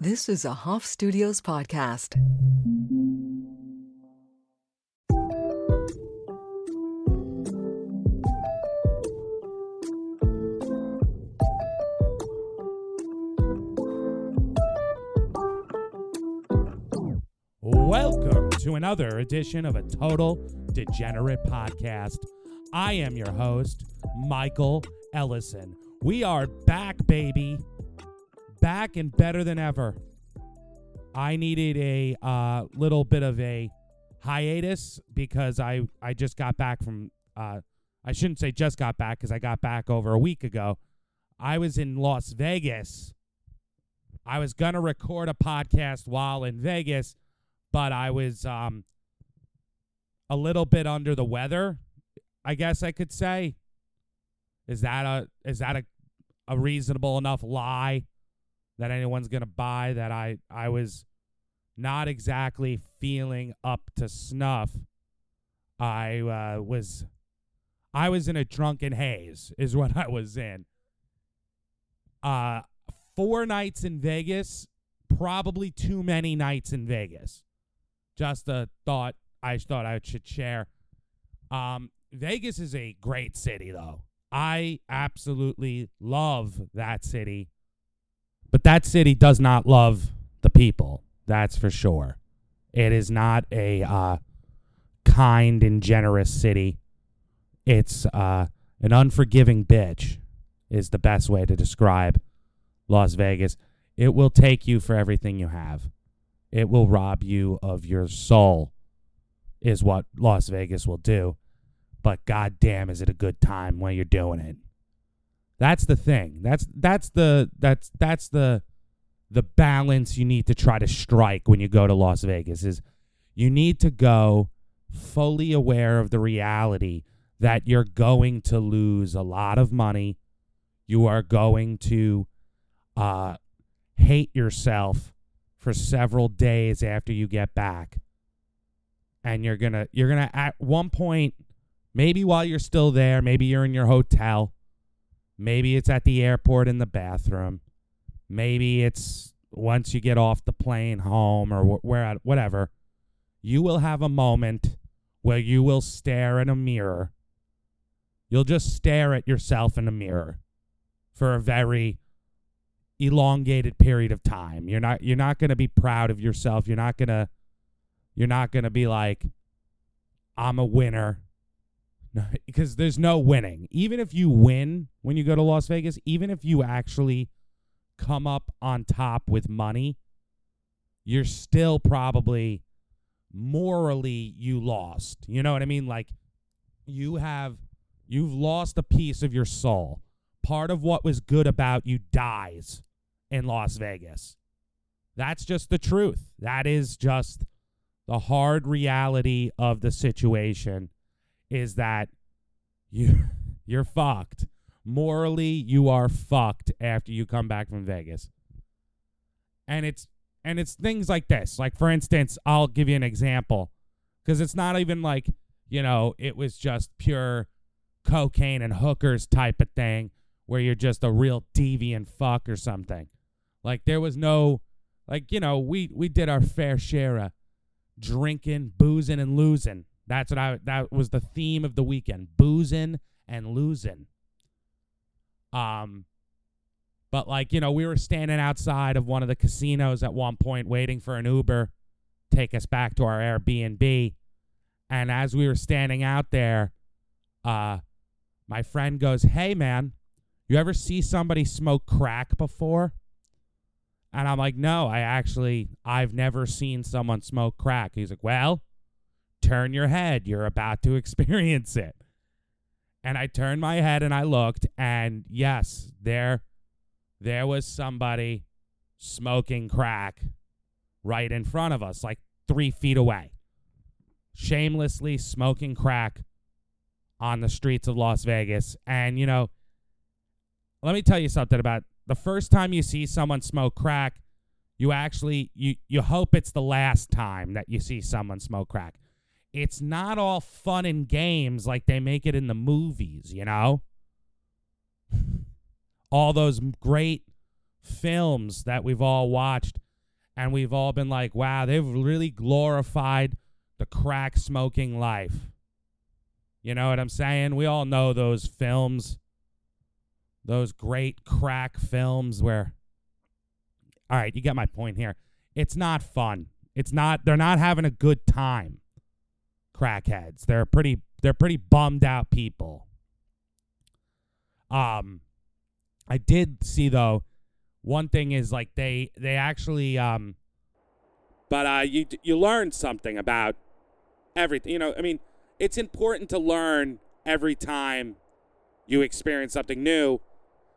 This is a Hoff Studios podcast. Welcome to another edition of a Total Degenerate podcast. I am your host, Michael Ellison. We are back, baby. Back and better than ever. I needed a uh, little bit of a hiatus because I, I just got back from, uh, I shouldn't say just got back because I got back over a week ago. I was in Las Vegas. I was going to record a podcast while in Vegas, but I was um, a little bit under the weather, I guess I could say. Is that a is that a a reasonable enough lie that anyone's gonna buy that I I was not exactly feeling up to snuff. I uh, was I was in a drunken haze is what I was in. Uh four nights in Vegas, probably too many nights in Vegas. Just a thought I thought I should share. Um Vegas is a great city though. I absolutely love that city. But that city does not love the people. That's for sure. It is not a uh, kind and generous city. It's uh, an unforgiving bitch, is the best way to describe Las Vegas. It will take you for everything you have, it will rob you of your soul, is what Las Vegas will do but goddamn, is it a good time when you're doing it? That's the thing. That's that's the that's that's the the balance you need to try to strike when you go to Las Vegas is you need to go fully aware of the reality that you're going to lose a lot of money. You are going to uh, hate yourself for several days after you get back. And you're to you're to at one point Maybe while you're still there, maybe you're in your hotel. Maybe it's at the airport in the bathroom. Maybe it's once you get off the plane home or wh- where whatever. You will have a moment where you will stare in a mirror. You'll just stare at yourself in a mirror for a very elongated period of time. You're not you're not going to be proud of yourself. You're not going to you're not going to be like I'm a winner because there's no winning. Even if you win when you go to Las Vegas, even if you actually come up on top with money, you're still probably morally you lost. You know what I mean? Like you have you've lost a piece of your soul. Part of what was good about you dies in Las Vegas. That's just the truth. That is just the hard reality of the situation is that you you're fucked. Morally, you are fucked after you come back from Vegas. And it's and it's things like this. Like for instance, I'll give you an example cuz it's not even like, you know, it was just pure cocaine and hookers type of thing where you're just a real deviant fuck or something. Like there was no like, you know, we we did our fair share of drinking, boozing and losing that's what I that was the theme of the weekend. Boozing and losing. Um but like, you know, we were standing outside of one of the casinos at one point waiting for an Uber take us back to our Airbnb. And as we were standing out there, uh my friend goes, "Hey man, you ever see somebody smoke crack before?" And I'm like, "No, I actually I've never seen someone smoke crack." He's like, "Well, turn your head. You're about to experience it. And I turned my head and I looked, and yes, there, there was somebody smoking crack right in front of us, like three feet away. Shamelessly smoking crack on the streets of Las Vegas. And, you know, let me tell you something about the first time you see someone smoke crack, you actually you you hope it's the last time that you see someone smoke crack it's not all fun and games like they make it in the movies, you know? all those great films that we've all watched and we've all been like, wow, they've really glorified the crack smoking life. You know what I'm saying? We all know those films, those great crack films where, all right, you get my point here. It's not fun. It's not, they're not having a good time. Crackheads. They're pretty, they're pretty bummed out people. Um, I did see though, one thing is like they, they actually, um, but uh, you, you learn something about everything. You know, I mean, it's important to learn every time you experience something new.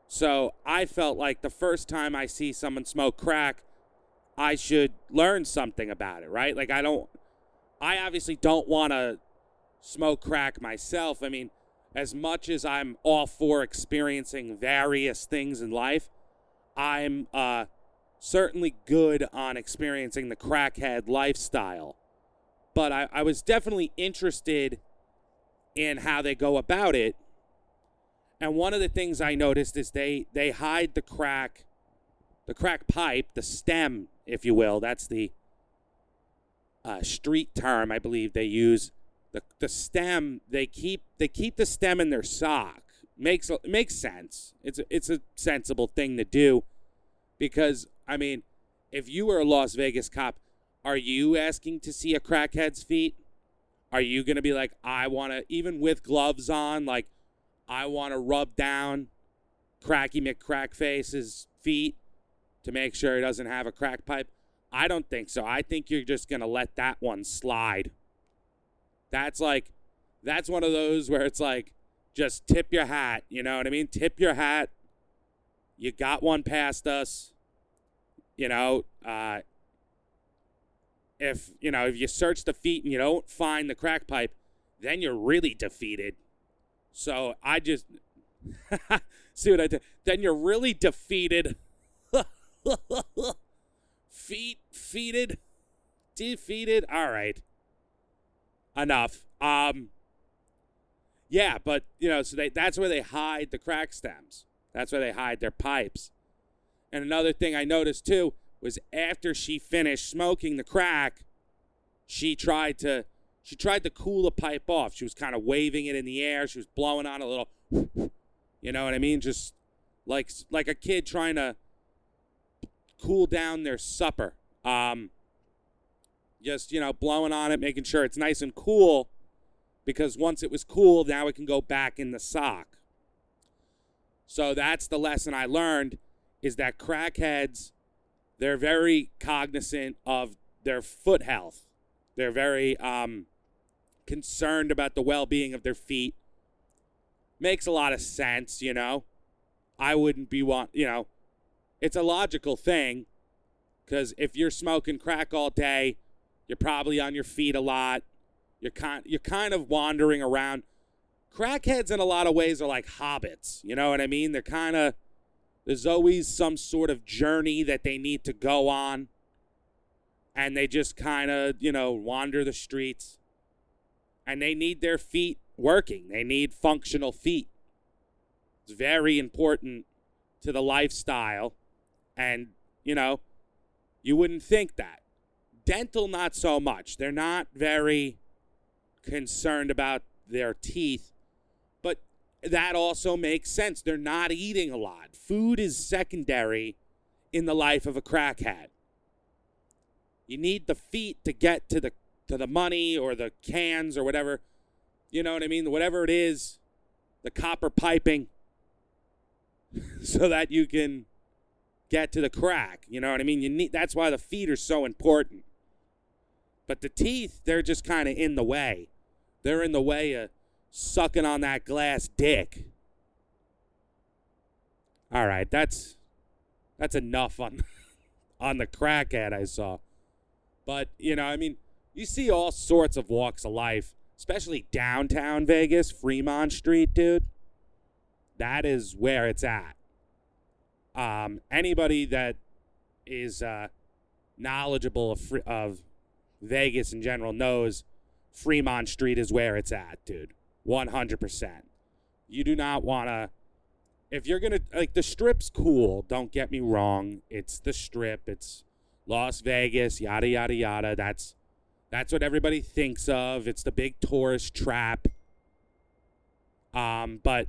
So I felt like the first time I see someone smoke crack, I should learn something about it, right? Like I don't, I obviously don't want to smoke crack myself. I mean, as much as I'm all for experiencing various things in life, I'm uh, certainly good on experiencing the crackhead lifestyle but I, I was definitely interested in how they go about it. And one of the things I noticed is they they hide the crack, the crack pipe, the stem, if you will. That's the uh, street term I believe they use. The the stem they keep they keep the stem in their sock. Makes makes sense. It's a, it's a sensible thing to do, because I mean, if you were a Las Vegas cop, are you asking to see a crackhead's feet? Are you to be like, I want to, even with gloves on, like, I want to rub down Cracky McCrackface's feet to make sure he doesn't have a crack pipe? I don't think so. I think you're just going to let that one slide. That's like, that's one of those where it's like, just tip your hat. You know what I mean? Tip your hat. You got one past us. You know, uh, if you know if you search the feet and you don't find the crack pipe, then you're really defeated. So I just see what I did. Then you're really defeated. Feet feeted, defeated. All right, enough. Um, yeah, but you know, so they that's where they hide the crack stems. That's where they hide their pipes. And another thing I noticed too was after she finished smoking the crack, she tried to she tried to cool the pipe off. She was kind of waving it in the air. She was blowing on a little, you know what I mean? Just like like a kid trying to cool down their supper. Um, just you know, blowing on it, making sure it's nice and cool, because once it was cool, now it can go back in the sock. So that's the lesson I learned: is that crackheads they're very cognizant of their foot health. They're very um, concerned about the well being of their feet. Makes a lot of sense, you know. I wouldn't be want, you know, it's a logical thing because if you're smoking crack all day, you're probably on your feet a lot. You're kind, you're kind of wandering around. Crackheads, in a lot of ways, are like hobbits. You know what I mean? They're kind of there's always some sort of journey that they need to go on. And they just kind of, you know, wander the streets. And they need their feet working, they need functional feet. It's very important to the lifestyle. And, you know, you wouldn't think that. Dental, not so much. They're not very concerned about their teeth but that also makes sense. They're not eating a lot. Food is secondary in the life of a crackhead. You need the feet to get to the to the money or the cans or whatever. You know what I mean? Whatever it is, the copper piping so that you can get to the crack. You know what I mean? You need that's why the feet are so important. But the teeth, they're just kind of in the way. They're in the way of sucking on that glass dick. All right, that's that's enough on on the crack I saw. But, you know, I mean, you see all sorts of walks of life, especially downtown Vegas, Fremont Street, dude. That is where it's at. Um, anybody that is uh, knowledgeable of, of Vegas in general knows Fremont Street is where it's at, dude. 100%. You do not want to if you're going to like the strip's cool, don't get me wrong. It's the strip. It's Las Vegas, yada yada yada. That's that's what everybody thinks of. It's the big tourist trap. Um, but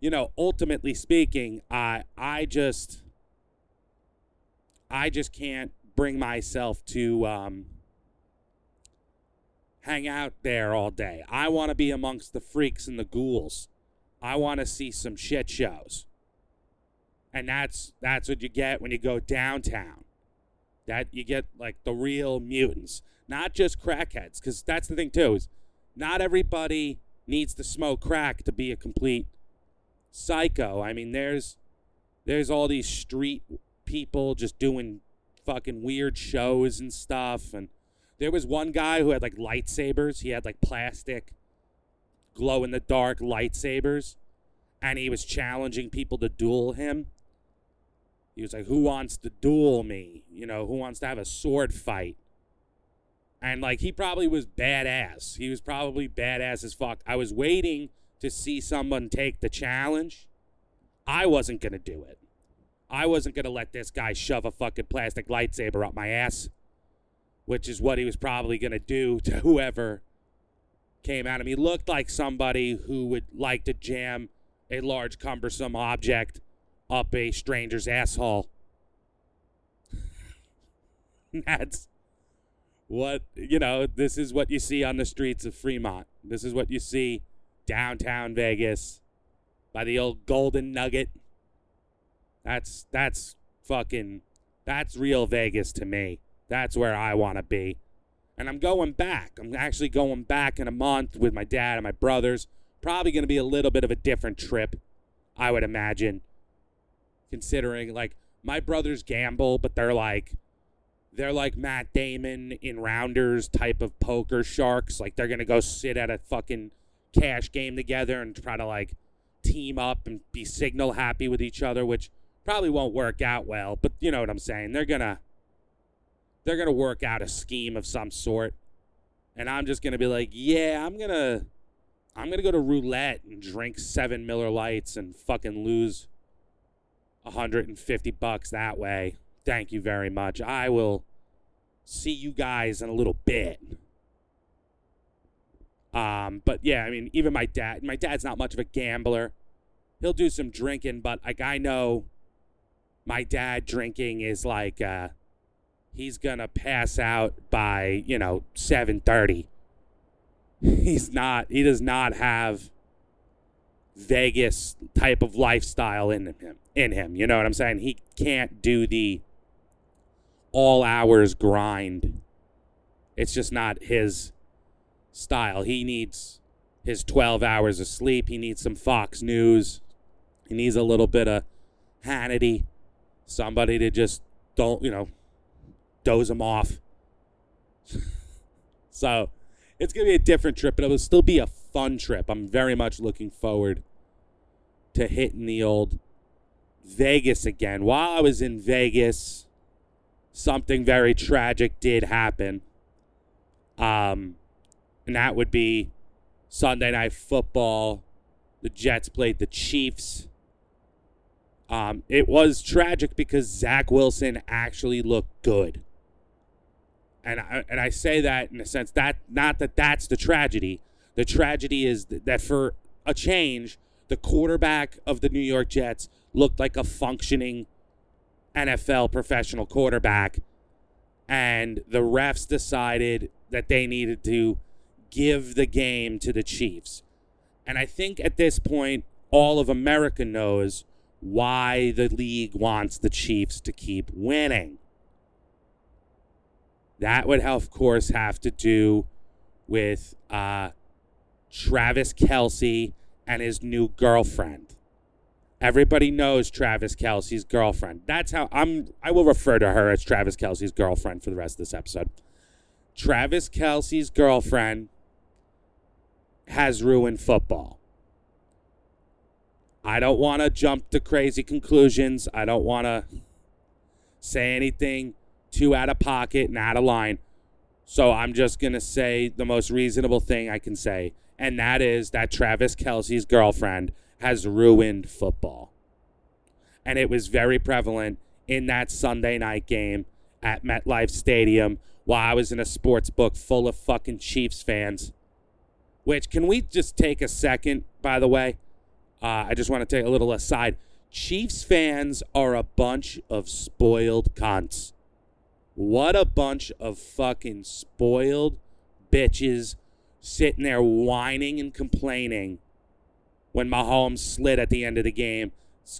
you know, ultimately speaking, I I just I just can't bring myself to um, hang out there all day. I want to be amongst the freaks and the ghouls. I want to see some shit shows. And that's that's what you get when you go downtown. That you get like the real mutants, not just crackheads cuz that's the thing too is not everybody needs to smoke crack to be a complete psycho. I mean, there's there's all these street people just doing fucking weird shows and stuff and there was one guy who had like lightsabers. He had like plastic glow in the dark lightsabers and he was challenging people to duel him. He was like, "Who wants to duel me? You know, who wants to have a sword fight?" And like he probably was badass. He was probably badass as fuck. I was waiting to see someone take the challenge. I wasn't going to do it. I wasn't going to let this guy shove a fucking plastic lightsaber up my ass, which is what he was probably going to do to whoever came at him. He looked like somebody who would like to jam a large, cumbersome object up a stranger's asshole. That's what, you know, this is what you see on the streets of Fremont. This is what you see downtown Vegas by the old Golden Nugget. That's that's fucking that's real Vegas to me. That's where I want to be. And I'm going back. I'm actually going back in a month with my dad and my brothers. Probably going to be a little bit of a different trip, I would imagine. Considering like my brothers gamble, but they're like they're like Matt Damon in Rounders type of poker sharks. Like they're to go sit at a fucking cash game together and try to like team up and be signal happy with each other, which probably won't work out well, but you know what I'm saying. They're gonna they're gonna work out a scheme of some sort. And I'm just gonna be like, yeah, I'm gonna I'm gonna go to roulette and drink seven Miller Lites and fucking lose 150 bucks that way. Thank you very much. I will see you guys in a little bit. Um, but yeah, I mean, even my dad, my dad's not much of a gambler. He'll do some drinking, but like I know my dad drinking is like uh, he's gonna pass out by you know 7:30. He's not. He does not have Vegas type of lifestyle in him. In him, you know what I'm saying? He can't do the all hours grind. It's just not his style. He needs his 12 hours of sleep. He needs some Fox News. He needs a little bit of Hannity somebody to just don't you know doze him off. so it's gonna be a different trip, but it will still be a fun trip. I'm very much looking forward to hitting the old Vegas again. While I was in Vegas, something very tragic did happen. Um, and that would be Sunday night football. The Jets played the Chiefs. Um, it was tragic because Zach Wilson actually looked good. And I, and I say that in a sense that not that that's the tragedy. The tragedy is that for a change, the quarterback of the New York Jets looked like a functioning NFL professional quarterback, and the refs decided that they needed to give the game to the Chiefs. And I think at this point, all of America knows why the league wants the Chiefs to keep winning. That would, of course, have to do with uh, Travis Kelce and his new girlfriend. Everybody knows Travis Kelce's girlfriend. That's how I'm. I will refer to her as Travis Kelce's girlfriend for the rest of this episode. Travis Kelce's girlfriend has ruined football. I don't want to jump to crazy conclusions. I don't want to say anything too out of pocket and out of line. So I'm just going to say the most reasonable thing I can say, and that is that Travis Kelce's girlfriend has ruined football. And it was very prevalent in that Sunday night game at MetLife Stadium while I was in a sports book full of fucking Chiefs fans. Which, can we just take a second, by the way? Uh, I just want to take a little aside. Chiefs fans are a bunch of spoiled cunts. What a bunch of fucking spoiled bitches sitting there whining and complaining when Mahomes slid at the end of the game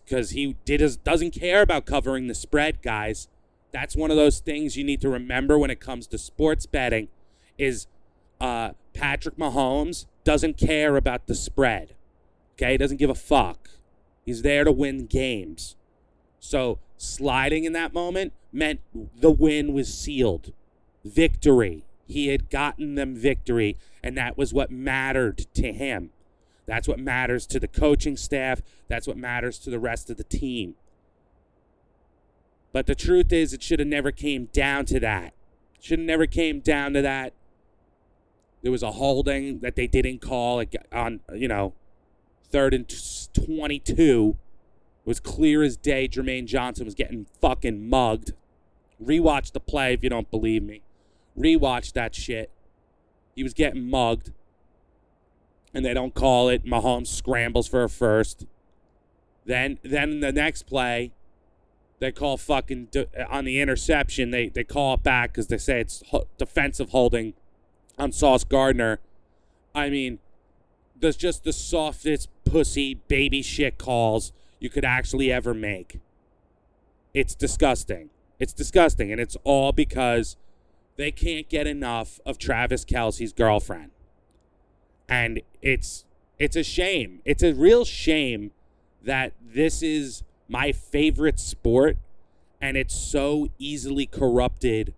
because he did his, doesn't care about covering the spread, guys. That's one of those things you need to remember when it comes to sports betting. Is uh, Patrick Mahomes doesn't care about the spread. Okay, he doesn't give a fuck. He's there to win games. So sliding in that moment meant the win was sealed. Victory. He had gotten them victory, and that was what mattered to him. That's what matters to the coaching staff. That's what matters to the rest of the team. But the truth is, it should have never came down to that. Should have never came down to that. There was a holding that they didn't call on, you know, third and 22. It was clear as day Jermaine Johnson was getting fucking mugged. Rewatch the play if you don't believe me. Rewatch that shit. He was getting mugged and they don't call it. Mahomes scrambles for a first. Then, then the next play, they call fucking on the interception. They they call it back because they say it's defensive holding on Sauce Gardner. I mean, there's just the softest pussy baby shit calls you could actually ever make. It's disgusting. It's disgusting, and it's all because they can't get enough of Travis Kelce's girlfriend and it's it's a shame. It's a real shame that this is my favorite sport and it's so easily corrupted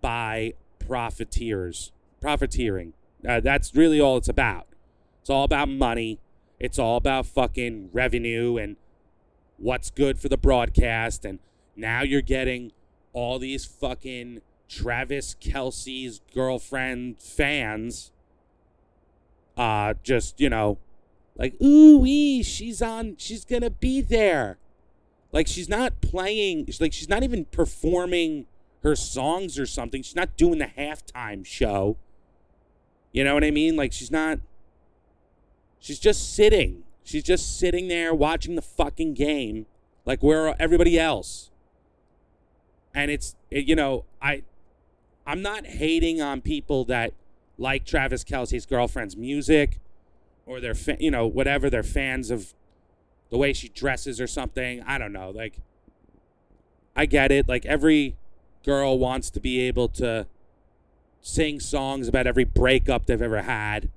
by profiteers, profiteering. Uh, that's really all it's about. It's all about money. It's all about fucking revenue and what's good for the broadcast. And now you're getting all these fucking Travis Kelce's girlfriend fans uh, just you know, like ooh wee, she's on, she's gonna be there. Like she's not playing, like she's not even performing her songs or something. She's not doing the halftime show. You know what I mean? Like she's not. She's just sitting. She's just sitting there watching the fucking game, like where everybody else. And it's you know I, I'm not hating on people that like Travis Kelce's girlfriend's music or they're, fa- you know, whatever, they're fans of the way she dresses or something. I don't know. Like, I get it. Like, every girl wants to be able to sing songs about every breakup they've ever had.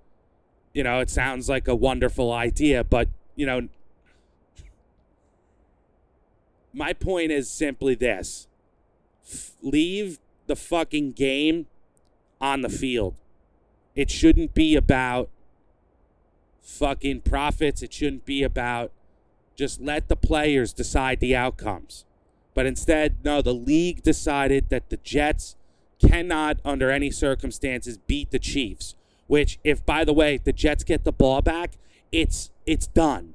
You know, it sounds like a wonderful idea, but, you know, my point is simply this F- leave the fucking game on the field. It shouldn't be about fucking profits. It shouldn't be about just let the players decide the outcomes. But instead, no, the league decided that the Jets cannot, under any circumstances, beat the Chiefs. Which, if by the way, the Jets get the ball back, it's it's done.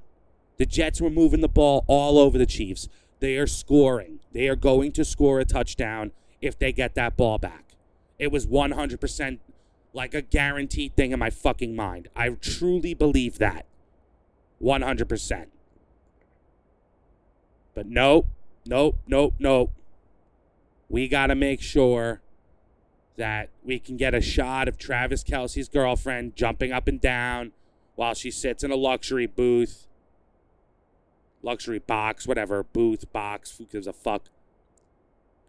The Jets were moving the ball all over the Chiefs. They are scoring. They are going to score a touchdown if they get that ball back. It was 100% like a guaranteed thing in my fucking mind. I truly believe that. 100%. But nope, nope, nope, nope. We got to make sure that we can get a shot of Travis Kelce's girlfriend jumping up and down while she sits in a luxury booth, luxury box, whatever, booth, box, who gives a fuck,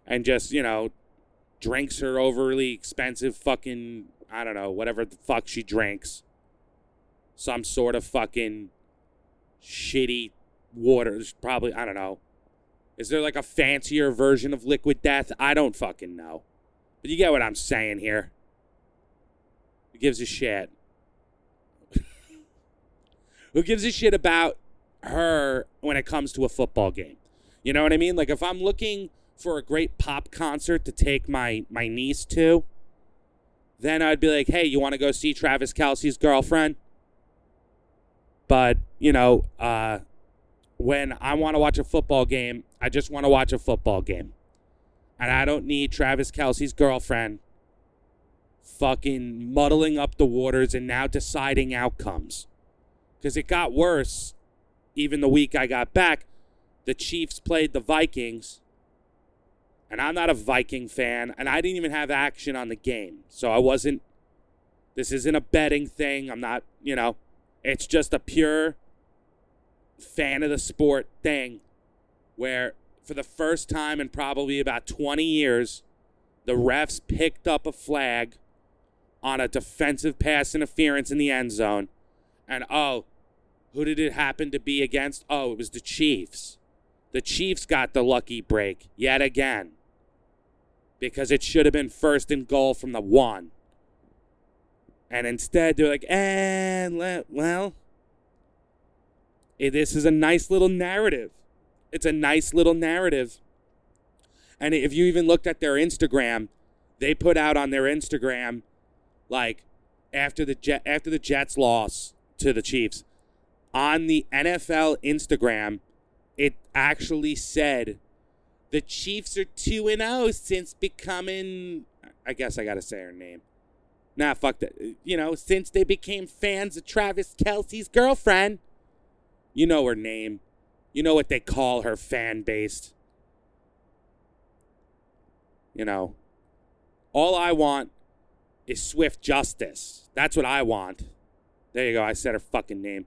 and just, you know, drinks her overly expensive fucking I don't know, whatever the fuck she drinks. Some sort of fucking shitty water. Probably, I don't know. Is there like a fancier version of liquid death? I don't fucking know. But you get what I'm saying here. Who gives a shit? Who gives a shit about her when it comes to a football game? You know what I mean? Like if I'm looking for a great pop concert to take my my niece to, then I'd be like, hey, you want to go see Travis Kelce's girlfriend? But, you know, uh, when I want to watch a football game, I just want to watch a football game. And I don't need Travis Kelce's girlfriend fucking muddling up the waters and now deciding outcomes. Because it got worse even the week I got back. The Chiefs played the Vikings. And I'm not a Viking fan. And I didn't even have action on the game. So I wasn't. This isn't a betting thing. I'm not, you know, it's just a pure fan of the sport thing where for the first time in probably about 20 years, the refs picked up a flag on a defensive pass interference in the end zone. And oh, who did it happen to be against? Oh, it was the Chiefs. The Chiefs got the lucky break yet again because it should have been first and goal from the one. And instead, they're like, and eh, well, this is a nice little narrative. It's a nice little narrative. And if you even looked at their Instagram, they put out on their Instagram, like after the Jet, after the Jets loss to the Chiefs, on the NFL Instagram, it actually said the Chiefs are 2 and 0 since becoming I guess I got to say her name. Nah, fuck that. You know, since they became fans of Travis Kelce's girlfriend. You know her name. You know what they call her fan based. You know, all I want is swift justice. That's what I want. There you go. I said her fucking name.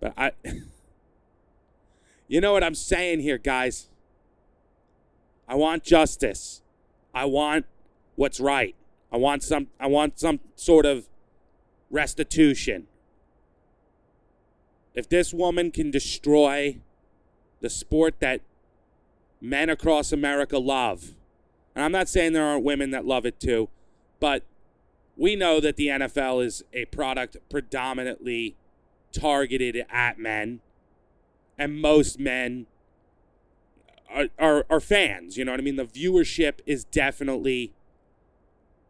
But I. you know what I'm saying here, guys? I want justice. I want what's right. I want some I want some sort of restitution. If this woman can destroy the sport that men across America love, and I'm not saying there aren't women that love it too, but we know that the NFL is a product predominantly targeted at men, and most men are, are, are fans. You know what I mean? The viewership is definitely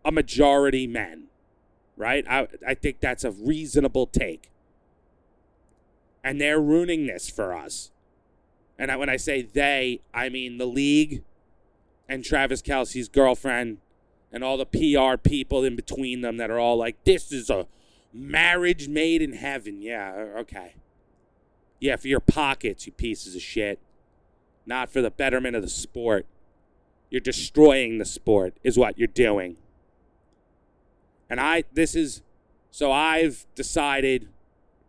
a majority men, right? I, I think that's a reasonable take. And they're ruining this for us. And I, when I say they, I mean the league and Travis Kelce's girlfriend and all the PR people in between them that are all like, this is a marriage made in heaven. Yeah, uh, okay. Yeah, for your pockets, you pieces of shit. Not for the betterment of the sport. You're destroying the sport, is what you're doing. And I, this is, so I've decided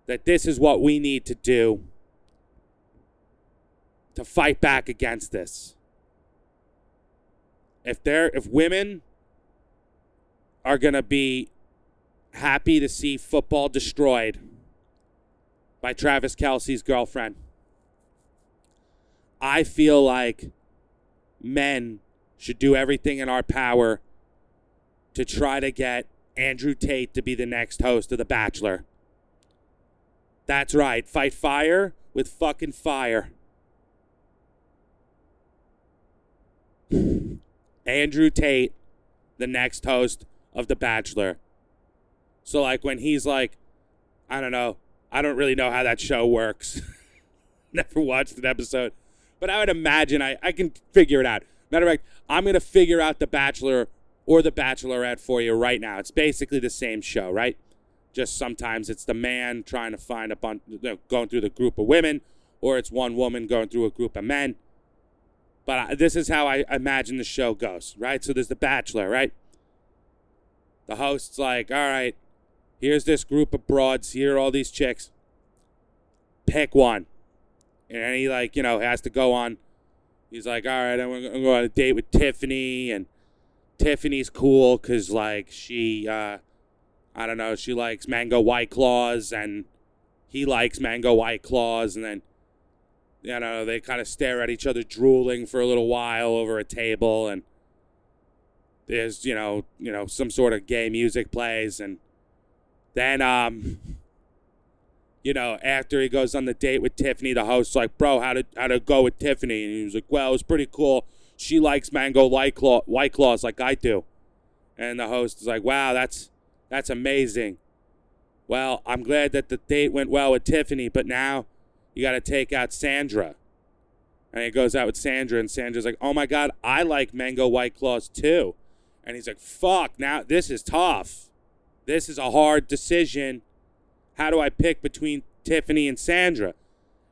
that this is what we need to do to fight back against this. If there if women are going to be happy to see football destroyed by Travis Kelce's girlfriend, I feel like men should do everything in our power to try to get Andrew Tate to be the next host of The Bachelor. That's right. Fight fire with fucking fire. Andrew Tate, the next host of The Bachelor. So, like, when he's like, I don't know, I don't really know how that show works. Never watched an episode. But I would imagine I, I can figure it out. Matter of fact, I'm going to figure out The Bachelor or The Bachelorette for you right now. It's basically the same show, right? Just sometimes it's the man trying to find a bunch, you know, going through the group of women, or it's one woman going through a group of men. But I, this is how I imagine the show goes, right? So there's The Bachelor, right? The host's like, all right, here's this group of broads, here are all these chicks. Pick one. And he, like, you know, has to go on. He's like, all right, I'm going to go on a date with Tiffany. And Tiffany's cool because, like, she, uh, I don't know, she likes mango white claws and he likes mango white claws. And then, you know, they kind of stare at each other drooling for a little while over a table. And there's, you know, you know, some sort of gay music plays. And then, um, you know, after he goes on the date with Tiffany, the host's like, bro, how did how to go with Tiffany? And he was like, well, it was pretty cool. She likes mango white claw white claws like I do. And the host is like, wow, that's that's amazing. Well, I'm glad that the date went well with Tiffany, but now you got to take out Sandra. And he goes out with Sandra, and Sandra's like, "Oh my god, I like mango white claws too." And he's like, "Fuck, now this is tough. This is a hard decision. How do I pick between Tiffany and Sandra?"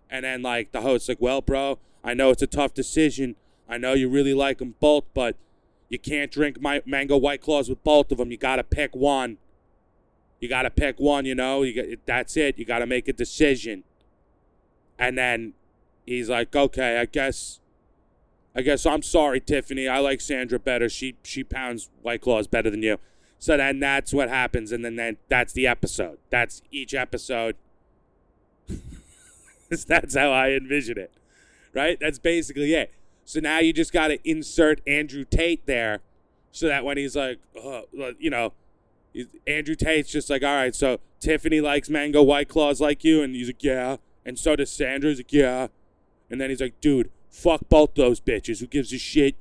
And then like the host's like, "Well, bro, I know it's a tough decision. I know you really like them both, but you can't drink my mango white claws with both of them. You got to pick one. You got to pick one, you know? You got, that's it. You got to make a decision." And then he's like, "Okay, I guess I guess I'm sorry, Tiffany. I like Sandra better. She she pounds white claws better than you." So then that's what happens and then, then that's the episode. That's each episode. that's how I envision it. Right? That's basically it. So now you just got to insert Andrew Tate there so that when he's like, uh, you know, Andrew Tate's just like, all right, so Tiffany likes mango white claws like you. And he's like, yeah. And so does Sandra. He's like, yeah. And then he's like, dude, fuck both those bitches. Who gives a shit?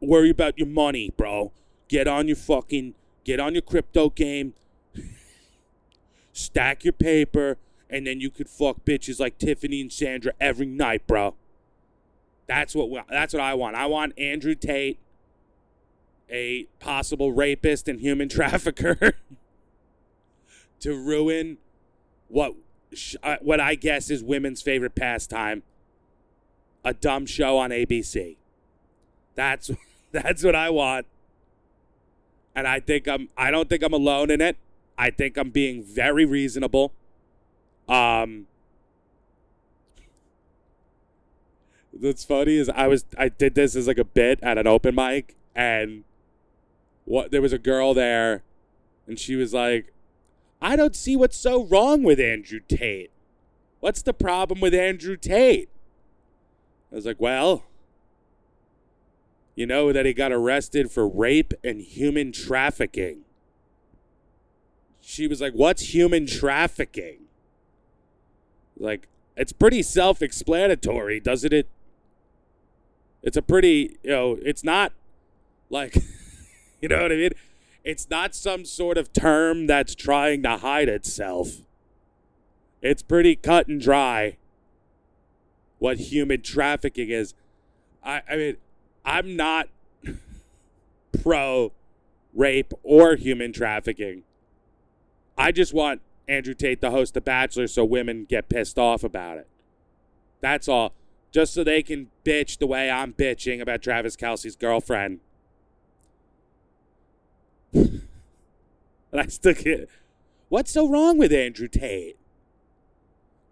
Worry about your money, bro. Get on your fucking, get on your crypto game. Stack your paper. And then you could fuck bitches like Tiffany and Sandra every night, bro. That's what we, that's what I want. I want Andrew Tate, a possible rapist and human trafficker, to ruin what what I guess is women's favorite pastime, a dumb show on ABC. That's that's what I want. And I think I'm I don't think I'm alone in it. I think I'm being very reasonable. Um What's funny is I was I did this as like a bit at an open mic and what there was a girl there and she was like I don't see what's so wrong with Andrew Tate. What's the problem with Andrew Tate? I was like, well, you know that he got arrested for rape and human trafficking. She was like, what's human trafficking? Like, it's pretty self explanatory, doesn't it? It's a pretty, you know, it's not like, you know what I mean? It's not some sort of term that's trying to hide itself. It's pretty cut and dry what human trafficking is. I, I mean, I'm not pro rape or human trafficking. I just want Andrew Tate to host The Bachelor so women get pissed off about it. That's all. Just so they can bitch the way I'm bitching about Travis Kelce's girlfriend. and I still can't. What's so wrong with Andrew Tate?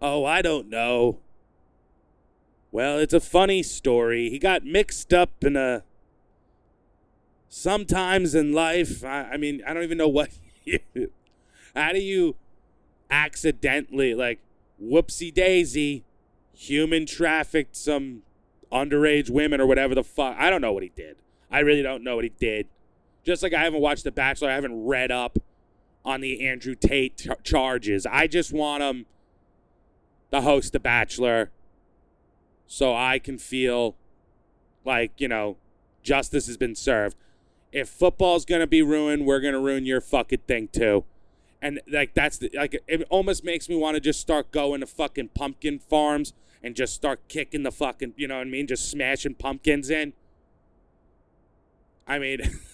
Oh, I don't know. Well, it's a funny story. He got mixed up in a. Sometimes in life, I, I mean, I don't even know what. how do you accidentally, like, whoopsie daisy, human trafficked some underage women or whatever the fuck? I don't know what he did. I really don't know what he did. Just like I haven't watched The Bachelor, I haven't read up on the Andrew Tate ch- charges. I just want him to host The Bachelor so I can feel like, you know, justice has been served. If football's going to be ruined, we're going to ruin your fucking thing too. And like that's the, like it almost makes me want to just start going to fucking pumpkin farms and just start kicking the fucking, you know what I mean, just smashing pumpkins in. I mean,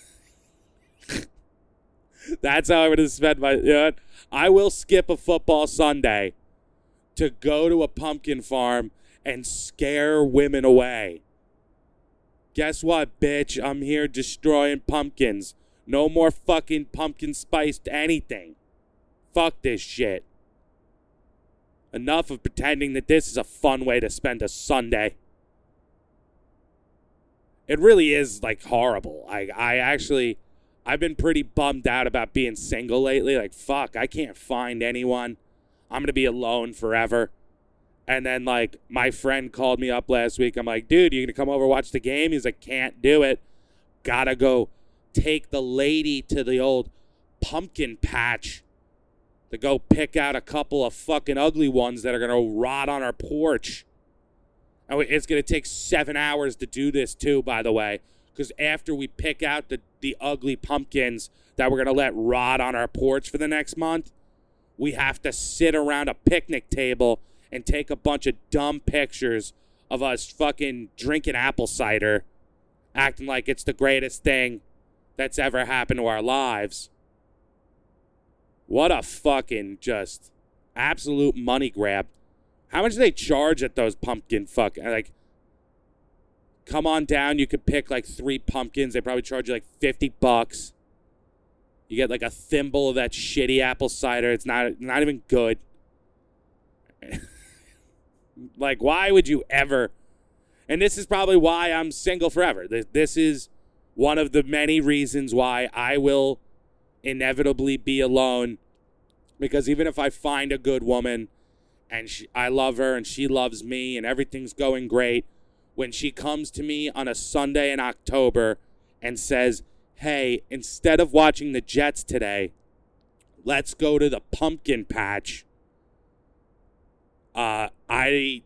that's how I would to spend my. You know, I will skip a football Sunday to go to a pumpkin farm and scare women away. Guess what, bitch? I'm here destroying pumpkins. No more fucking pumpkin spiced anything. Fuck this shit. Enough of pretending that this is a fun way to spend a Sunday. It really is like horrible. I I actually I've been pretty bummed out about being single lately. Like fuck, I can't find anyone. I'm going to be alone forever. And then like my friend called me up last week. I'm like, dude, you gonna come over watch the game? He's like, can't do it. Gotta go take the lady to the old pumpkin patch to go pick out a couple of fucking ugly ones that are gonna rot on our porch. And it's gonna take seven hours to do this too, by the way. Because after we pick out the, the ugly pumpkins that we're gonna let rot on our porch for the next month, we have to sit around a picnic table and take a bunch of dumb pictures of us fucking drinking apple cider, acting like it's the greatest thing that's ever happened to our lives. What a fucking just absolute money grab. How much do they charge at those pumpkin fuck like come on down, you could pick like three pumpkins. They probably charge you like 50 bucks. You get like a thimble of that shitty apple cider. It's not not even good. like why would you ever and this is probably why I'm single forever. This, this is one of the many reasons why I will inevitably be alone because even if I find a good woman and she, I love her and she loves me and everything's going great, when she comes to me on a Sunday in October and says, Hey, instead of watching the Jets today, let's go to the pumpkin patch. Uh, I,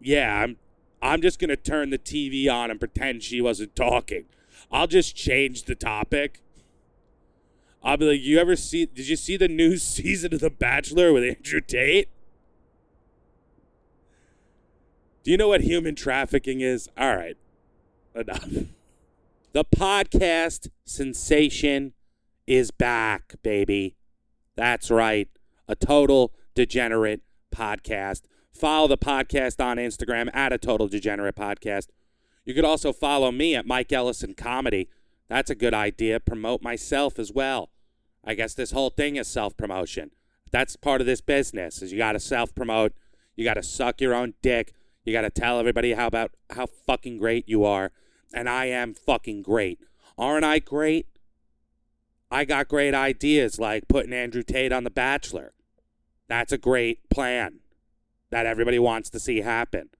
yeah, I'm, I'm just gonna turn the TV on and pretend she wasn't talking. I'll just change the topic. I'll be like, you ever see? Did you see the new season of The Bachelor with Andrew Tate? Do you know what human trafficking is? All right, enough. The podcast sensation is back, baby. That's right. A total degenerate podcast. Follow the podcast on Instagram at a total degenerate podcast. You could also follow me at Mike Ellison Comedy. That's a good idea. Promote myself as well. I guess this whole thing is self promotion. That's part of this business. Is you got to self promote. You got to suck your own dick. You got to tell everybody how about how fucking great you are. And I am fucking great. Aren't I great? I got great ideas like putting Andrew Tate on The Bachelor. That's a great plan that everybody wants to see happen.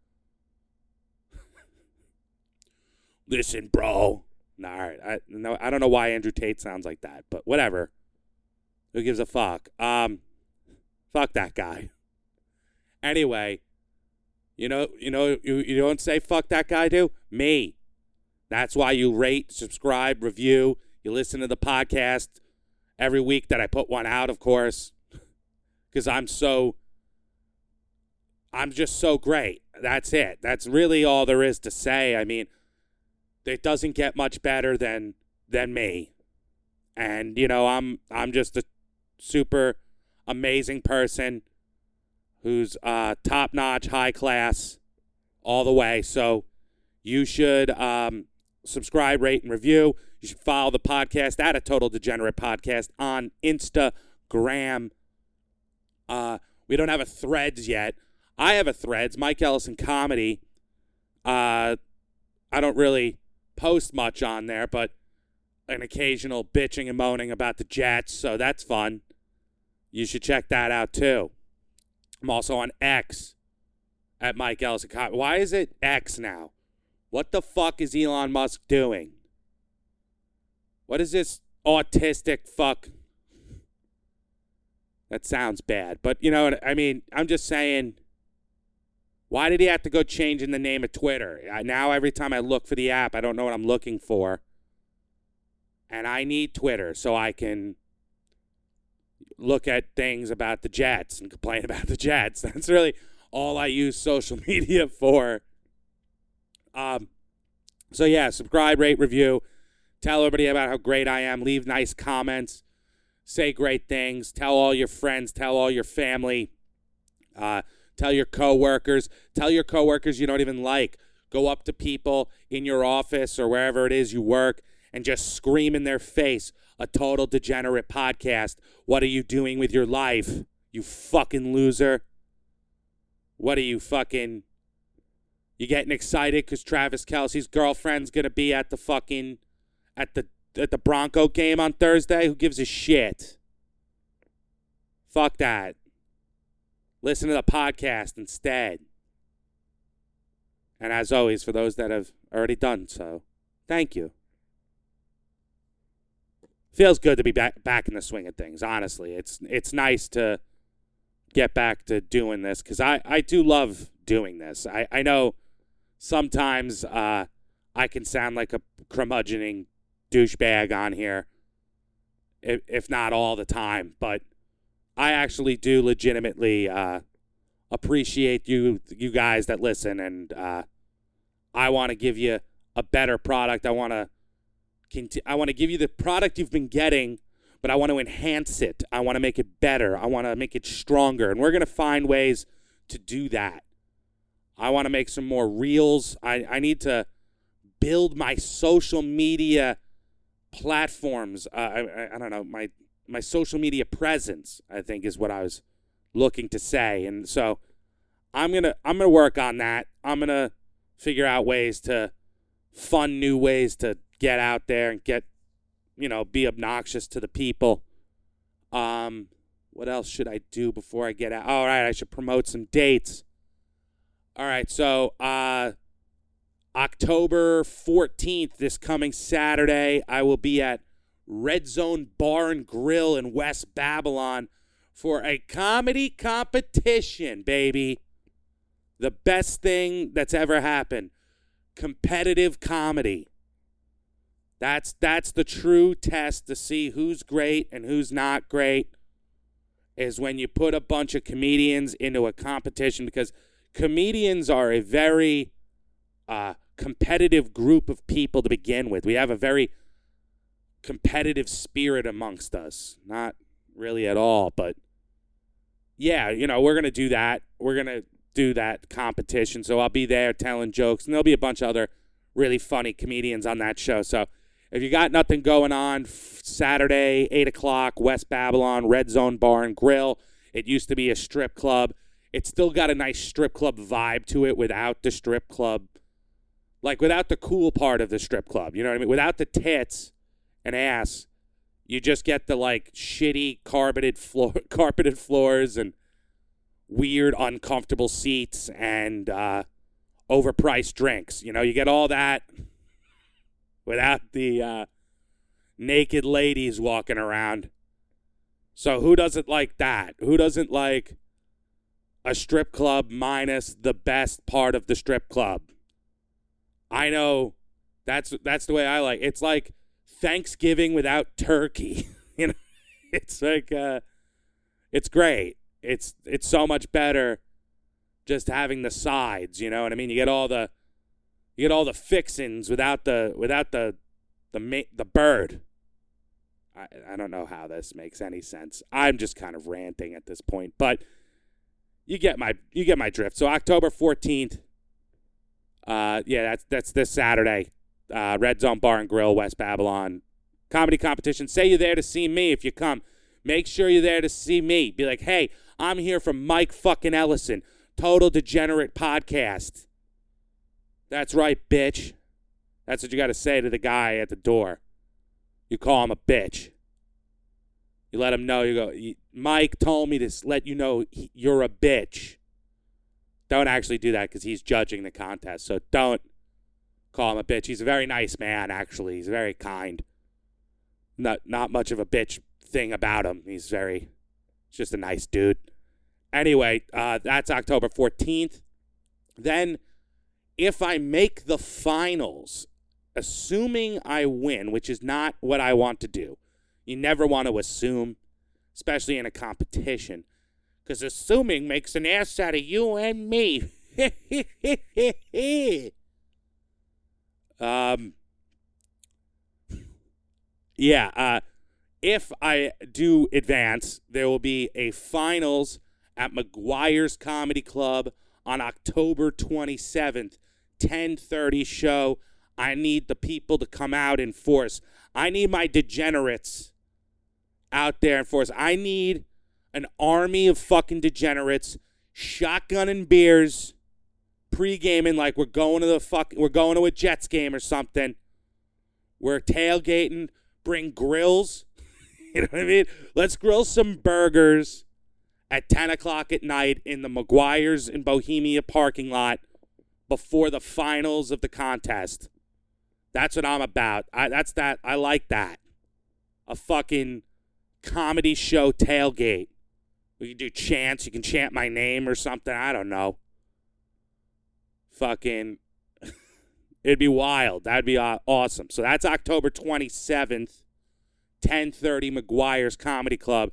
Listen, bro. Nah, all right. I, no, I don't know why Andrew Tate sounds like that, but whatever. Who gives a fuck? Um, fuck that guy. Anyway, you know, you know, you, you don't say fuck that guy, do me. That's why you rate, subscribe, review. You listen to the podcast every week that I put one out, of course, because I'm so, I'm just so great. That's it. That's really all there is to say. I mean, it doesn't get much better than than me, and you know, I'm I'm just a super amazing person who's uh, top notch, high class, all the way. So you should um, subscribe, rate, and review. You should follow the podcast at a Total Degenerate Podcast on Instagram. Uh, we don't have a threads yet. I have a threads, Mike Ellison Comedy. Uh, I don't really post much on there, but an occasional bitching and moaning about the Jets, so that's fun. You should check that out too. I'm also on X at Mike Ellison. Why is it X now? What the fuck is Elon Musk doing? What is this autistic fuck? That sounds bad, but you know, I mean, I'm just saying. Why did he have to go changing the name of Twitter? Now every time I look for the app, I don't know what I'm looking for. And I need Twitter so I can look at things about the Jets and complain about the Jets. That's really all I use social media for. Um, so yeah, subscribe, rate, review, tell everybody about how great I am. Leave nice comments, say great things, tell all your friends, tell all your family, uh, tell your coworkers, tell your coworkers you don't even like. Go up to people in your office or wherever it is you work and just scream in their face a total degenerate podcast. What are you doing with your life? You fucking loser. What are you fucking. You getting excited because Travis Kelce's girlfriend's gonna be at the fucking at the at the Bronco game on Thursday? Who gives a shit? Fuck that. Listen to the podcast instead. And as always, for those that have already done so, thank you feels good to be back back in the swing of things. Honestly, it's it's nice to get back to doing this because I I do love doing this. I I know sometimes uh, I can sound like a curmudgeoning douchebag on here, if, if not all the time, but I actually do legitimately uh, appreciate you you guys that listen and uh, I want to give you a better product. I want to I want to give you the product you've been getting, but I want to enhance it. I want to make it better. I want to make it stronger. And we're going to find ways to do that. I want to make some more reels. I, I need to build my social media platforms. Uh, I, I, I don't know, my my social media presence, I think is what I was looking to say. And so I'm gonna I'm gonna work on that. I'm gonna figure out ways to fun new ways to get out there and get you know be obnoxious to the people. Um, what else should I do before I get out? All right, I should promote some dates. All right, so uh, October 14th, this coming Saturday, I will be at Red Zone Bar and Grill in West Babylon for a comedy competition, baby. The best thing that's ever happened. Competitive comedy. That's that's the true test to see who's great and who's not great is when you put a bunch of comedians into a competition because comedians are a very uh, competitive group of people to begin with. We have a very competitive spirit amongst us. Not really at all, but yeah, you know, we're going to do that. We're going to do that competition. So I'll be there telling jokes, and there'll be a bunch of other really funny comedians on that show. So if you got nothing going on, Saturday, 8 o'clock, West Babylon, Red Zone Bar and Grill. It used to be a strip club. It's still got a nice strip club vibe to it without the strip club, like without the cool part of the strip club. You know what I mean? Without the tits and ass, you just get the like shitty carpeted floor, carpeted floors and weird, uncomfortable seats and uh, overpriced drinks. You know, you get all that without the uh, naked ladies walking around. So who doesn't like that? Who doesn't like a strip club minus the best part of the strip club? I know that's that's the way I like. It's like Thanksgiving without turkey. you know, it's like uh, it's great. It's it's so much better just having the sides. You know what I mean? You get all the you get all the fixins without the without the the ma- the bird. I I don't know how this makes any sense. I'm just kind of ranting at this point, but you get my you get my drift. So October 14th uh yeah, that's that's this Saturday. Uh Red Zone Bar and Grill West Babylon comedy competition. Say you're there to see me if you come. Make sure you're there to see me. Be like, "Hey, I'm here from Mike fucking Ellison, Total Degenerate Podcast." That's right, bitch. That's what you got to say to the guy at the door. You call him a bitch. You let him know. You go, Mike told me to let you know you're a bitch. Don't actually do that because he's judging the contest. So don't call him a bitch. He's a very nice man, actually. He's very kind. Not not much of a bitch thing about him. He's very, just a nice dude. Anyway, uh, that's October 14th. Then if I make the finals, assuming I win, which is not what I want to do, you never want to assume, especially in a competition, because assuming makes an ass out of you and me. um, yeah, uh, if I do advance, there will be a finals at McGuire's Comedy Club on October 27th, 10:30 show. I need the people to come out in force. I need my degenerates out there in force. I need an army of fucking degenerates shotgun and beers, pre-gaming like we're going to the fuck we're going to a Jets game or something. We're tailgating, bring grills. you know what I mean? Let's grill some burgers at 10 o'clock at night in the McGuire's in Bohemia parking lot before the finals of the contest. That's what I'm about. I, that's that. I like that. A fucking comedy show tailgate. We can do chants. You can chant my name or something. I don't know. Fucking. It'd be wild. That'd be awesome. So that's October 27th, 10:30 McGuire's Comedy Club.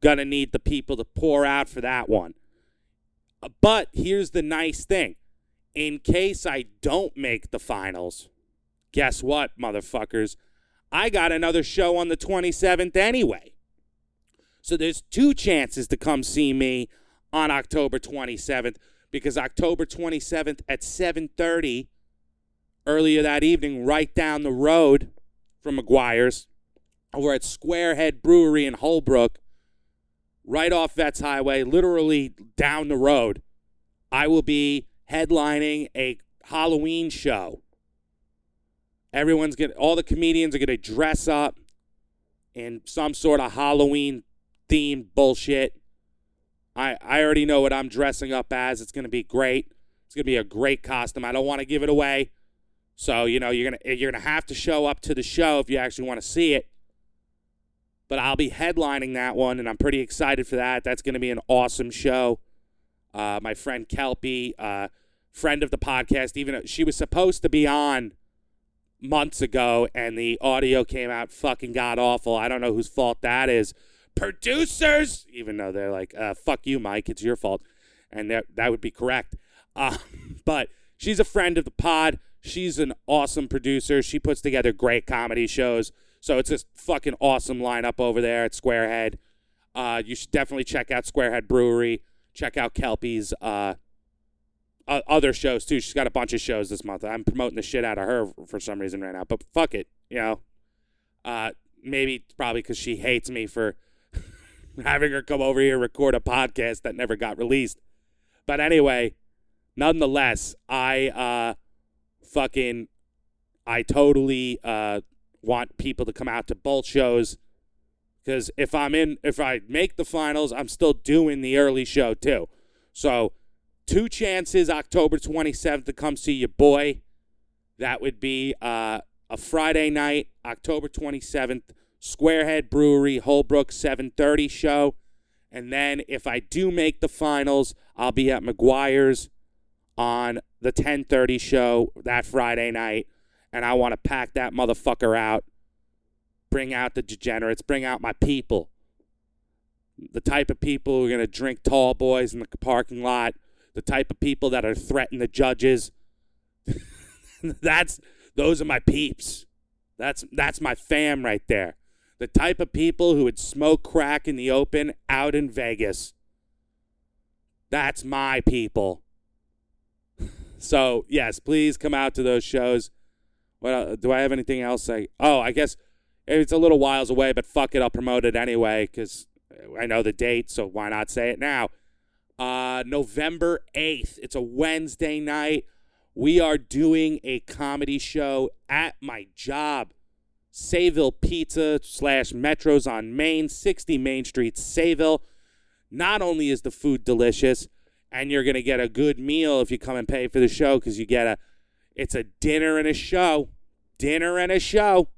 Gonna need the people to pour out for that one. But here's the nice thing in case I don't make the finals, guess what, motherfuckers? I got another show on the 27th anyway. So there's two chances to come see me on October 27th because October 27th at 7:30 earlier that evening right down the road from McGuire's we're at Squarehead Brewery in Holbrook right off Vets Highway literally down the road. I will be headlining a Halloween show. Everyone's going to, all the comedians are going to dress up in some sort of Halloween themed bullshit. I I already know what I'm dressing up as. It's going to be great. It's going to be a great costume. I don't want to give it away. So, you know, you're going to you're going to have to show up to the show if you actually want to see it. But I'll be headlining that one and I'm pretty excited for that. That's going to be an awesome show. Uh, my friend Kelpie, uh, friend of the podcast, even she was supposed to be on months ago, and the audio came out fucking god awful. I don't know whose fault that is. Producers, even though they're like, uh, "Fuck you, Mike, it's your fault," and that that would be correct. Uh, but she's a friend of the pod. She's an awesome producer. She puts together great comedy shows. So it's this fucking awesome lineup over there at Squarehead. Uh, you should definitely check out Squarehead Brewery. Check out Kelpie's uh, uh, other shows too. She's got a bunch of shows this month. I'm promoting the shit out of her for some reason right now, but fuck it, you know. Uh, maybe probably because she hates me for having her come over here record a podcast that never got released. But anyway, nonetheless, I uh, fucking I totally uh, want people to come out to both shows because if I'm in, if I make the finals, I'm still doing the early show too. So two chances October 27th to come see your boy. That would be uh, a Friday night, October 27th, Squarehead Brewery, Holbrook 7:30 show. And then if I do make the finals, I'll be at McGuire's on the 10:30 show that Friday night, and I want to pack that motherfucker out. Bring out the degenerates, bring out my people. The type of people who are going to drink tall boys in the parking lot the type of people that are threatening the judges. that's those are my peeps. That's that's my fam right there. The type of people who would smoke crack in the open out in Vegas. That's my people. So yes, please come out to those shows. What do I have anything else? I oh I guess it's a little whiles away, but fuck it, I'll promote it anyway because I know the date. So why not say it now? Uh, November 8th. It's a Wednesday night. We are doing a comedy show at my job. Sayville Pizza slash Metros on Main, 60 Main Street, Sayville. Not only is the food delicious, and you're going to get a good meal if you come and pay for the show because you get a, it's a dinner and a show. Dinner and a show.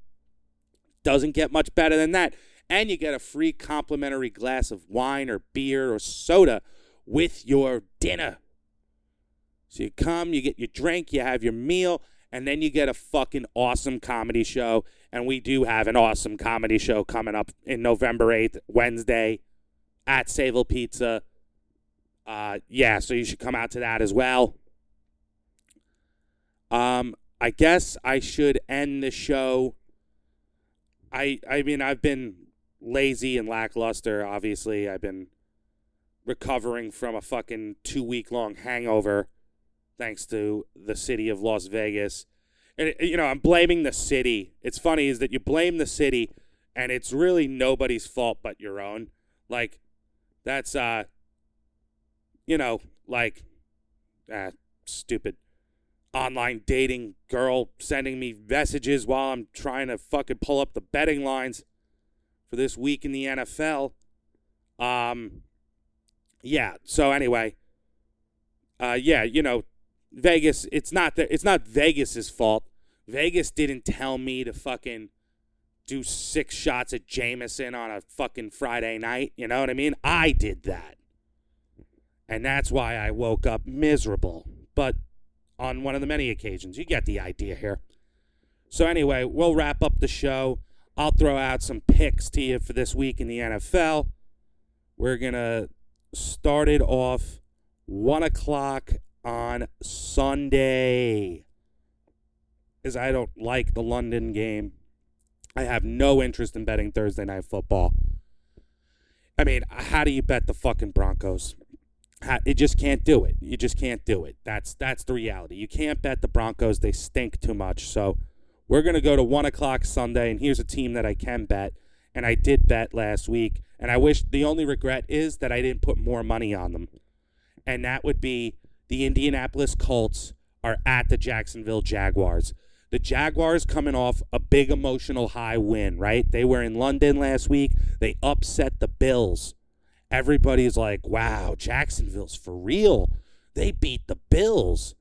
Doesn't get much better than that. And you get a free complimentary glass of wine or beer or soda with your dinner. So you come, you get your drink, you have your meal, and then you get a fucking awesome comedy show. And we do have an awesome comedy show coming up in November 8th, Wednesday, at Sayville Pizza. Uh, yeah, so you should come out to that as well. Um, I guess I should end the show. I I mean I've been lazy and lackluster. Obviously, I've been recovering from a fucking two week long hangover thanks to the city of Las Vegas. And, you know, I'm blaming the city. It's funny is that you blame the city and it's really nobody's fault but your own. Like, that's, uh, you know, like, uh, stupid online dating girl sending me messages while I'm trying to fucking pull up the betting lines for this week in the NFL. Um, yeah. So anyway, uh, yeah, you know, Vegas. It's not that. It's not Vegas's fault. Vegas didn't tell me to fucking do six shots at Jameson on a fucking Friday night. You know what I mean? I did that, and that's why I woke up miserable. But on one of the many occasions, you get the idea here. So anyway, we'll wrap up the show. I'll throw out some picks to you for this week in the NFL. We're gonna started off 1 o'clock on Sunday. Is I don't like the London game. I have no interest in betting Thursday night football. I mean, how do you bet the fucking Broncos? How, you just can't do it. You just can't do it. That's that's the reality. You can't bet the Broncos. They stink too much. So we're gonna go to one o'clock Sunday, and here's a team that I can bet, and I did bet last week, and I wish the only regret is that I didn't put more money on them, and that would be the Indianapolis Colts are at the Jacksonville Jaguars. The Jaguars coming off a big emotional high win, right? They were in London last week. They upset the Bills. Everybody's like, wow, Jacksonville's for real. They beat the Bills.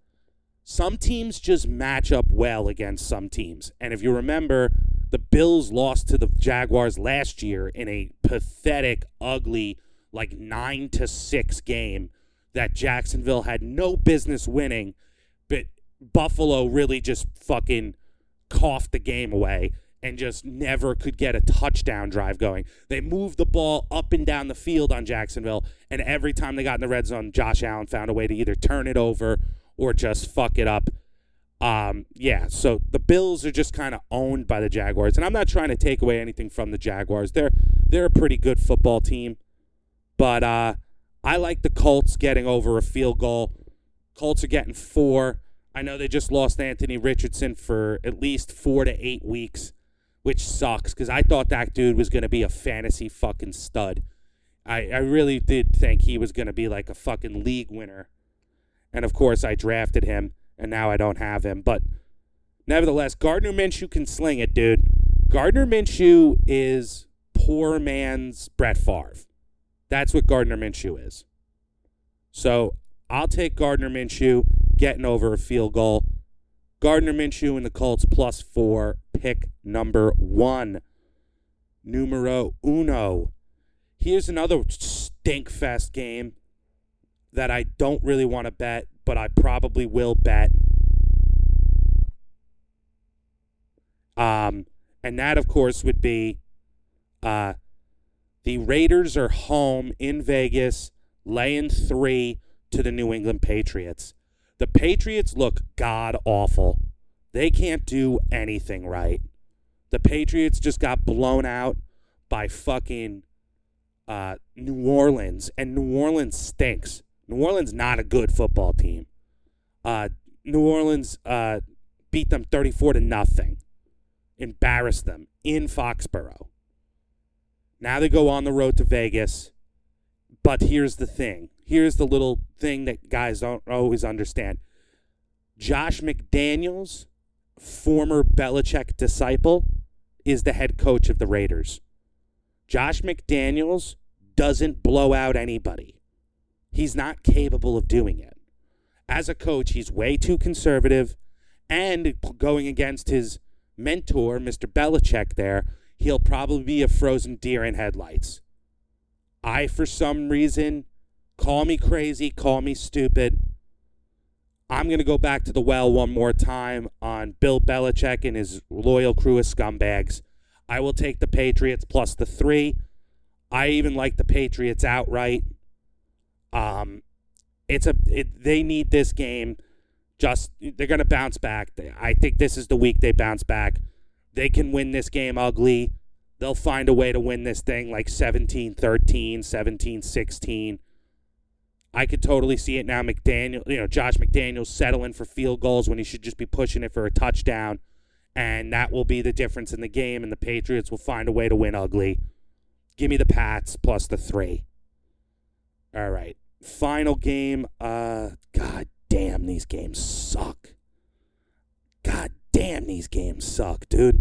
Some teams just match up well against some teams. And if you remember, the Bills lost to the Jaguars last year in a pathetic, ugly, like 9 to 6 game that Jacksonville had no business winning, but Buffalo really just fucking coughed the game away and just never could get a touchdown drive going. They moved the ball up and down the field on Jacksonville, and every time they got in the red zone, Josh Allen found a way to either turn it over or just fuck it up. Um, yeah, so the Bills are just kind of owned by the Jaguars, and I'm not trying to take away anything from the Jaguars. They're they're a pretty good football team, but uh, I like the Colts getting over a field goal. Colts are getting four. I know they just lost Anthony Richardson for at least four to eight weeks, which sucks because I thought that dude was going to be a fantasy fucking stud. I, I really did think he was going to be like a fucking league winner. And of course, I drafted him, and now I don't have him. But nevertheless, Gardner Minshew can sling it, dude. Gardner Minshew is poor man's Brett Favre. That's what Gardner Minshew is. So I'll take Gardner Minshew getting over a field goal. Gardner Minshew and the Colts plus four, pick number one. Numero uno. Here's another stinkfest game that I don't really want to bet, but I probably will bet. Um, and that, of course, would be uh, the Raiders are home in Vegas, laying three to the New England Patriots. The Patriots look god awful. They can't do anything right. The Patriots just got blown out by fucking uh, New Orleans, and New Orleans stinks. New Orleans not a good football team. Uh, New Orleans uh, beat them 34 to nothing, embarrassed them in Foxborough. Now they go on the road to Vegas. But here's the thing. Here's the little thing that guys don't always understand. Josh McDaniels, former Belichick disciple, is the head coach of the Raiders. Josh McDaniels doesn't blow out anybody. He's not capable of doing it. As a coach, he's way too conservative and going against his mentor, Mr. Belichick, there he'll probably be a frozen deer in headlights. I, for some reason, call me crazy, call me stupid. I'm going to go back to the well one more time on Bill Belichick and his loyal crew of scumbags. I will take the Patriots plus the three. I even like the Patriots outright. Um, it's a it, they need this game. Just they're going to bounce back. I think this is the week they bounce back. They can win this game ugly. They'll find a way to win this thing like 17 13, 17 16. I could totally see it now. McDaniel, you know, Josh McDaniel settling for field goals when he should just be pushing it for a touchdown. And that will be the difference in the game, and the Patriots will find a way to win ugly. Give me the Pats plus the three. All right. Final game. Uh, God damn, these games suck. God damn, these games suck, dude.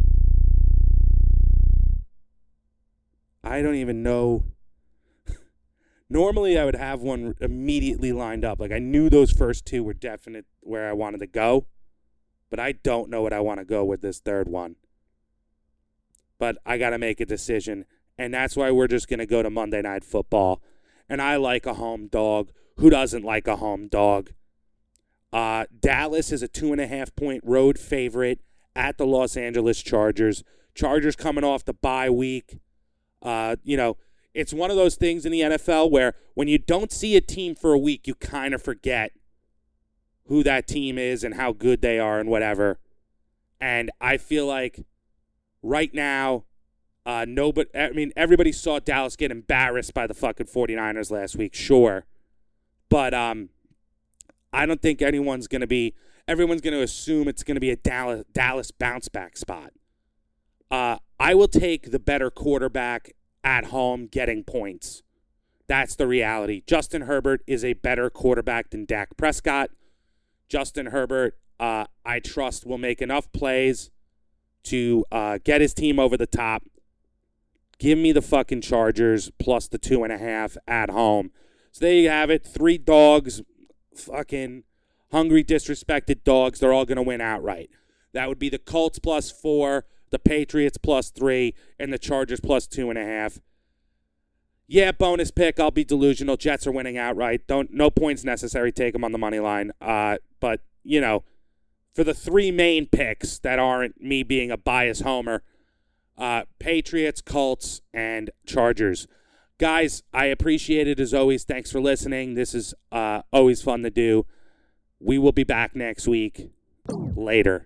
I don't even know. Normally, I would have one immediately lined up. Like, I knew those first two were definite where I wanted to go, but I don't know what I want to go with this third one. But I got to make a decision, and that's why we're just going to go to Monday Night Football. And I like a home dog. Who doesn't like a home dog? Uh, Dallas is a two and a half point road favorite at the Los Angeles Chargers. Chargers coming off the bye week. Uh, you know, it's one of those things in the NFL where when you don't see a team for a week, you kind of forget who that team is and how good they are and whatever. And I feel like right now, uh, nobody, I mean, everybody saw Dallas get embarrassed by the fucking 49ers last week, sure. But um, I don't think anyone's going to be, everyone's going to assume it's going to be a Dallas, Dallas bounce back spot. Uh, I will take the better quarterback at home getting points. That's the reality. Justin Herbert is a better quarterback than Dak Prescott. Justin Herbert, uh, I trust, will make enough plays to uh, get his team over the top. Give me the fucking Chargers plus the two and a half at home. So there you have it. Three dogs, fucking hungry, disrespected dogs. They're all going to win outright. That would be the Colts plus four, the Patriots plus three, and the Chargers plus two and a half. Yeah, bonus pick. I'll be delusional. Jets are winning outright. Don't no points necessary. Take them on the money line. Uh, but you know, for the three main picks that aren't me being a biased homer, uh, Patriots, Colts, and Chargers. Guys, I appreciate it as always. Thanks for listening. This is uh, always fun to do. We will be back next week. Later.